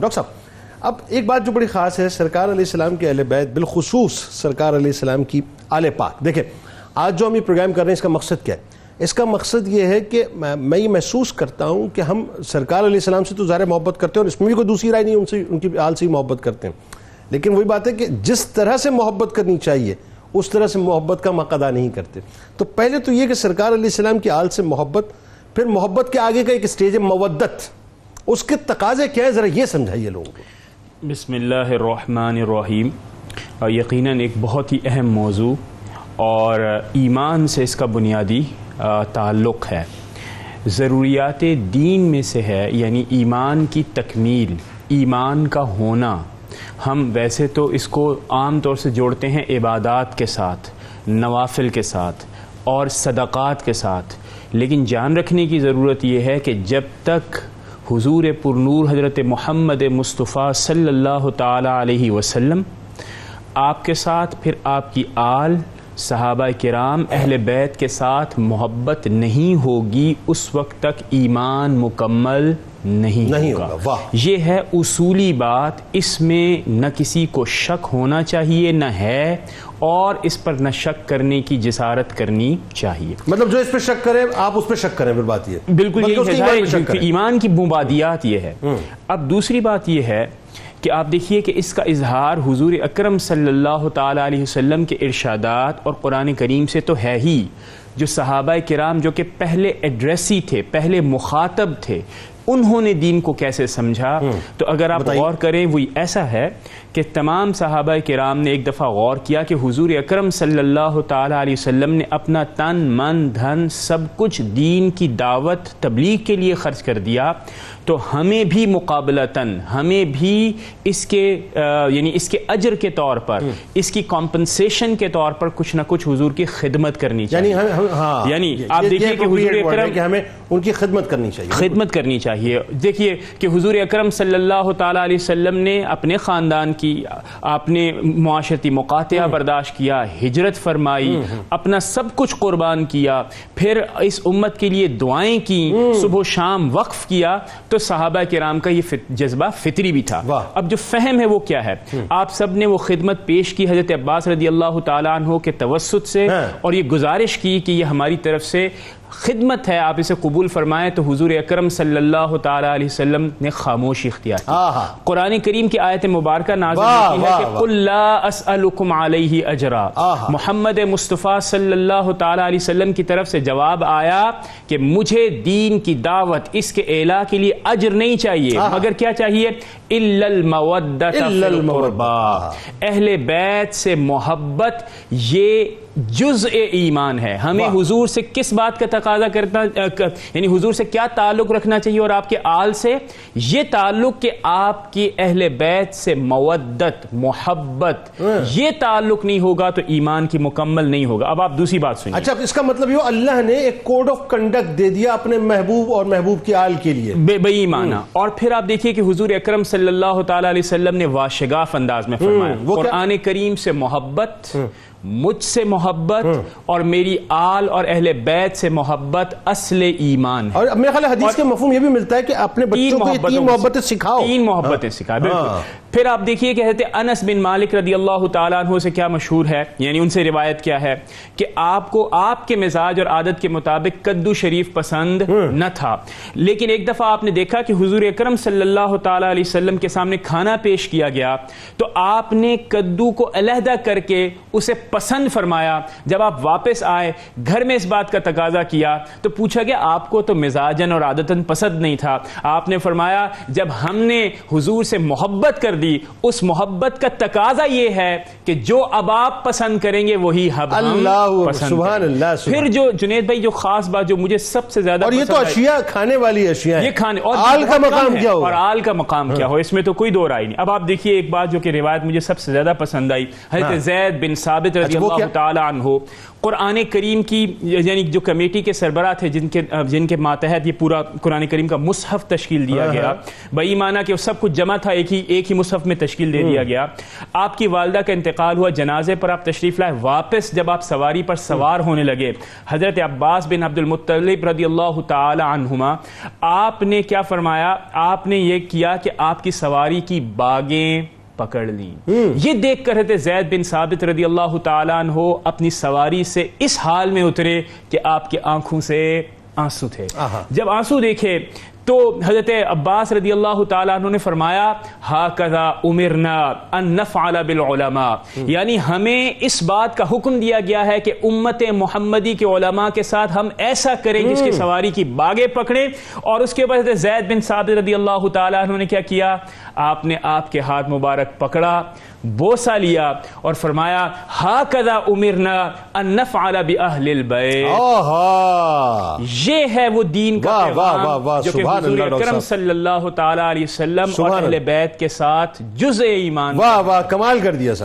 Doctor صاحب، اب ایک بات جو بڑی خاص ہے، سرکار علیہ السلام کے اہل بیت بالخصوص سرکار علیہ السلام کی آل پاک۔ دیکھیں، آج جو ہم یہ پروگرام کر رہے ہیں، اس کا مقصد کیا ہے؟ اس کا مقصد یہ ہے کہ میں یہ محسوس کرتا ہوں کہ ہم سرکار علیہ السلام سے تو ظاہر محبت کرتے ہیں اور اس میں بھی کوئی دوسری رائے نہیں، ان سے، ان کی آل سے ہی محبت کرتے ہیں۔ لیکن وہی بات ہے کہ جس طرح سے محبت کرنی چاہیے، اس طرح سے محبت کا مقدہ نہیں کرتے۔ تو پہلے تو یہ کہ سرکار علیہ السلام کی آل سے محبت، پھر محبت کے آگے کا ایک سٹیج ہے مودت۔ اس کے تقاضے کیا ہے ذرا یہ سمجھائیے لوگوں کو۔ بسم اللہ الرحمن الرحیم۔ یقیناً ایک بہت ہی اہم موضوع اور ایمان سے اس کا بنیادی تعلق ہے۔ ضروریات دین میں سے ہے یعنی ایمان کی تکمیل، ایمان کا ہونا۔ ہم ویسے تو اس کو عام طور سے جوڑتے ہیں عبادات کے ساتھ، نوافل کے ساتھ اور صدقات کے ساتھ۔ لیکن جان رکھنے کی ضرورت یہ ہے کہ جب تک حضور پرنور حضرت محمد مصطفیٰ صلی اللہ تعالی علیہ وسلم، آپ کے ساتھ پھر آپ کی آل، صحابہ کرام، اہل بیت کے ساتھ محبت نہیں ہوگی، اس وقت تک ایمان مکمل نہیں, نہیں ہوگا۔ واہ۔ یہ ہے اصولی بات۔ اس میں نہ کسی کو شک ہونا چاہیے نہ ہے اور اس پر نہ شک کرنے کی جسارت کرنی چاہیے۔ مطلب جو اس پہ شک کرے آپ اس پہ شک کریں پھر بات یہ۔ بالکل یہی ہے ایمان کی مبادیات یہ ہے۔ اب دوسری بات یہ ہے کہ آپ دیکھیے کہ اس کا اظہار حضور اکرم صلی اللہ تعالی علیہ وسلم کے ارشادات اور قرآن کریم سے تو ہے ہی۔ جو صحابہ کرام جو کہ پہلے ایڈریسی تھے پہلے مخاطب تھے انہوں نے دین کو کیسے سمجھا؟ تو اگر آپ۔ غور کریں وہ ایسا ہے کہ تمام صحابہ کرام نے ایک دفعہ غور کیا کہ حضور اکرم صلی اللہ تعالی علیہ وسلم نے اپنا تن من دھن سب کچھ دین کی دعوت تبلیغ کے لیے خرچ کر دیا۔ تو ہمیں بھی مقابلتاً ہمیں بھی اس کے آ، یعنی اس کے اجر کے طور پر اس کی کمپنسیشن کے طور پر کچھ نہ کچھ حضور کی خدمت کرنی چاہیے۔ یعنی ہم- ہاں۔ یعنی آپ دیکھیے کہ حضور اکرم- ہمیں ان کی خدمت کرنی چاہیے۔ خدمت کرنی چاہیے۔ دیکھیے کہ حضور اکرم صلی اللہ تعالیٰ علیہ وسلم نے اپنے خاندان کی آپ نے معاشرتی مقاطعہ برداشت کیا ہجرت فرمائی اپنا سب کچھ قربان کیا پھر اس امت کے لیے دعائیں کی صبح و شام وقف کیا تو صحابہ کرام کا یہ جذبہ فطری بھی تھا۔ اب جو فہم ہے وہ کیا ہے؟ آپ سب نے وہ خدمت پیش کی حضرت عباس رضی اللہ تعالیٰ عنہ کے توسط سے۔ اور یہ گزارش کی کہ یہ ہماری طرف سے خدمت ہے آپ اسے قبول فرمائیں تو حضور اکرم صلی اللہ تعالی علیہ وسلم نے خاموشی اختیار کی قرآن کریم کی آیت مبارکہ نازل ہوتی ہے کہ۔ قل لا اسألکم علیہ اجرا۔ محمد مصطفیٰ صلی اللہ تعالی علیہ وسلم کی طرف سے جواب آیا کہ مجھے دین کی دعوت اس کے اعلیٰ کے لیے اجر نہیں چاہیے۔ مگر کیا چاہیے الا فی۔ القربى اہل بیت سے محبت یہ جزء ایمان ہے۔ ہمیں۔ حضور سے کس بات کا تقاضا کرنا یعنی حضور سے کیا تعلق رکھنا چاہیے اور آپ کے آل سے؟ یہ تعلق کہ آپ کی اہل بیت سے مودت محبت یہ تعلق نہیں ہوگا تو ایمان کی مکمل نہیں ہوگا۔ اب آپ دوسری بات سنیے۔ اچھا اس کا مطلب یہ اللہ نے ایک کوڈ آف کنڈکٹ دے دیا اپنے محبوب اور محبوب کی آل کے لیے۔ بے بئی معنی اور پھر آپ دیکھیے کہ حضور اکرم صلی اللہ تعالی علیہ وسلم نے واشگاف انداز میں فرمایا؟ قرآن کریم سے محبت مجھ سے محبت اور میری آل اور اہل بیت سے محبت اصل ایمان ہے۔ اور میرے خیال حدیث کے مفہوم یہ بھی ملتا ہے کہ اپنے بچوں کو یہ تین محبتیں سکھاؤ۔ تین محبتیں ہاں۔ بالکل۔ پھر آپ دیکھیے کہ حضرت انس بن مالک رضی اللہ تعالیٰ عنہ سے کیا مشہور ہے؟ یعنی ان سے روایت کیا ہے کہ آپ کو آپ کے مزاج اور عادت کے مطابق کدو شریف پسند نہ تھا۔ لیکن ایک دفعہ آپ نے دیکھا کہ حضور اکرم صلی اللہ تعالیٰ علیہ وسلم کے سامنے کھانا پیش کیا گیا تو آپ نے کدو کو علیحدہ کر کے اسے پسند فرمایا جب آپ واپس آئے گھر میں اس بات کا تقاضا کیا تو پوچھا گیا آپ کو تو مزاجن اور عادتن پسند نہیں تھا۔ آپ نے فرمایا جب ہم نے حضور سے محبت کر دی اس محبت کا تقاضا یہ ہے کہ جو اب آپ پسند کریں گے وہی ہم اللہ پسند سبحان۔ اللہ سبحان پھر جو جنید بھائی جو خاص بات جو مجھے سب سے زیادہ اور یہ تو اشیاء کھانے والی اشیاء ہیں۔ یہ کھانے اور آل کا مقام۔ کیا ہوگا اور آل کا مقام کیا ہو اس میں تو کوئی دو رائے نہیں۔ اب آپ دیکھیے ایک بات جو کہ روایت مجھے سب سے زیادہ پسند آئی۔ حضرت زید بن ثابت رضی اچھا، اللہ؟ تعالیٰ عنہ۔ قرآن کریم کی یعنی جو کمیٹی کے سربراہ تھے جن کے جن کے ماتحت یہ پورا قرآن کریم کا مصحف تشکیل دیا گیا۔ بئی معنی کہ سب کچھ جمع تھا ایک ہی ایک ہی مصحف میں تشکیل دے دیا گیا۔ آپ کی والدہ کا انتقال ہوا جنازے پر آپ تشریف لائے واپس جب آپ سواری پر سوار ہونے لگے حضرت عباس بن عبد المطلب رضی اللہ تعالی عنہما آپ نے کیا فرمایا؟ آپ نے یہ کیا کہ آپ کی سواری کی باغیں پکڑ لیں۔ یہ دیکھ کر حضرت زید بن ثابت رضی اللہ تعالیٰ عنہ اپنی سواری سے اس حال میں اترے کہ آپ کی آنکھوں سے آنسو تھے۔ جب آنسو دیکھے تو حضرت عباس رضی اللہ تعالیٰ عنہ نے فرمایا ہاکذا امرنا ان نفعل بالعلماء. یعنی ہمیں اس بات کا حکم دیا گیا ہے کہ امت محمدی کے علماء کے ساتھ ہم ایسا کریں جس کی سواری کی باغیں پکڑیں۔ اور اس کے بعد حضرت زید بن ثابت رضی اللہ تعالیٰ عنہ نے کیا کیا؟ آپ نے آپ کے ہاتھ مبارک پکڑا۔ بوسا لیا اور فرمایا ہاکذا امرنا ان نفعل باہل البیت یہ ہے وہ دین کا پیغام جو کہ حضور اکرم۔ صلی اللہ تعالی علیہ وسلم اور اہل۔ بیت کے ساتھ جزء ایمان واہ واہ کمال کر دیا صاحب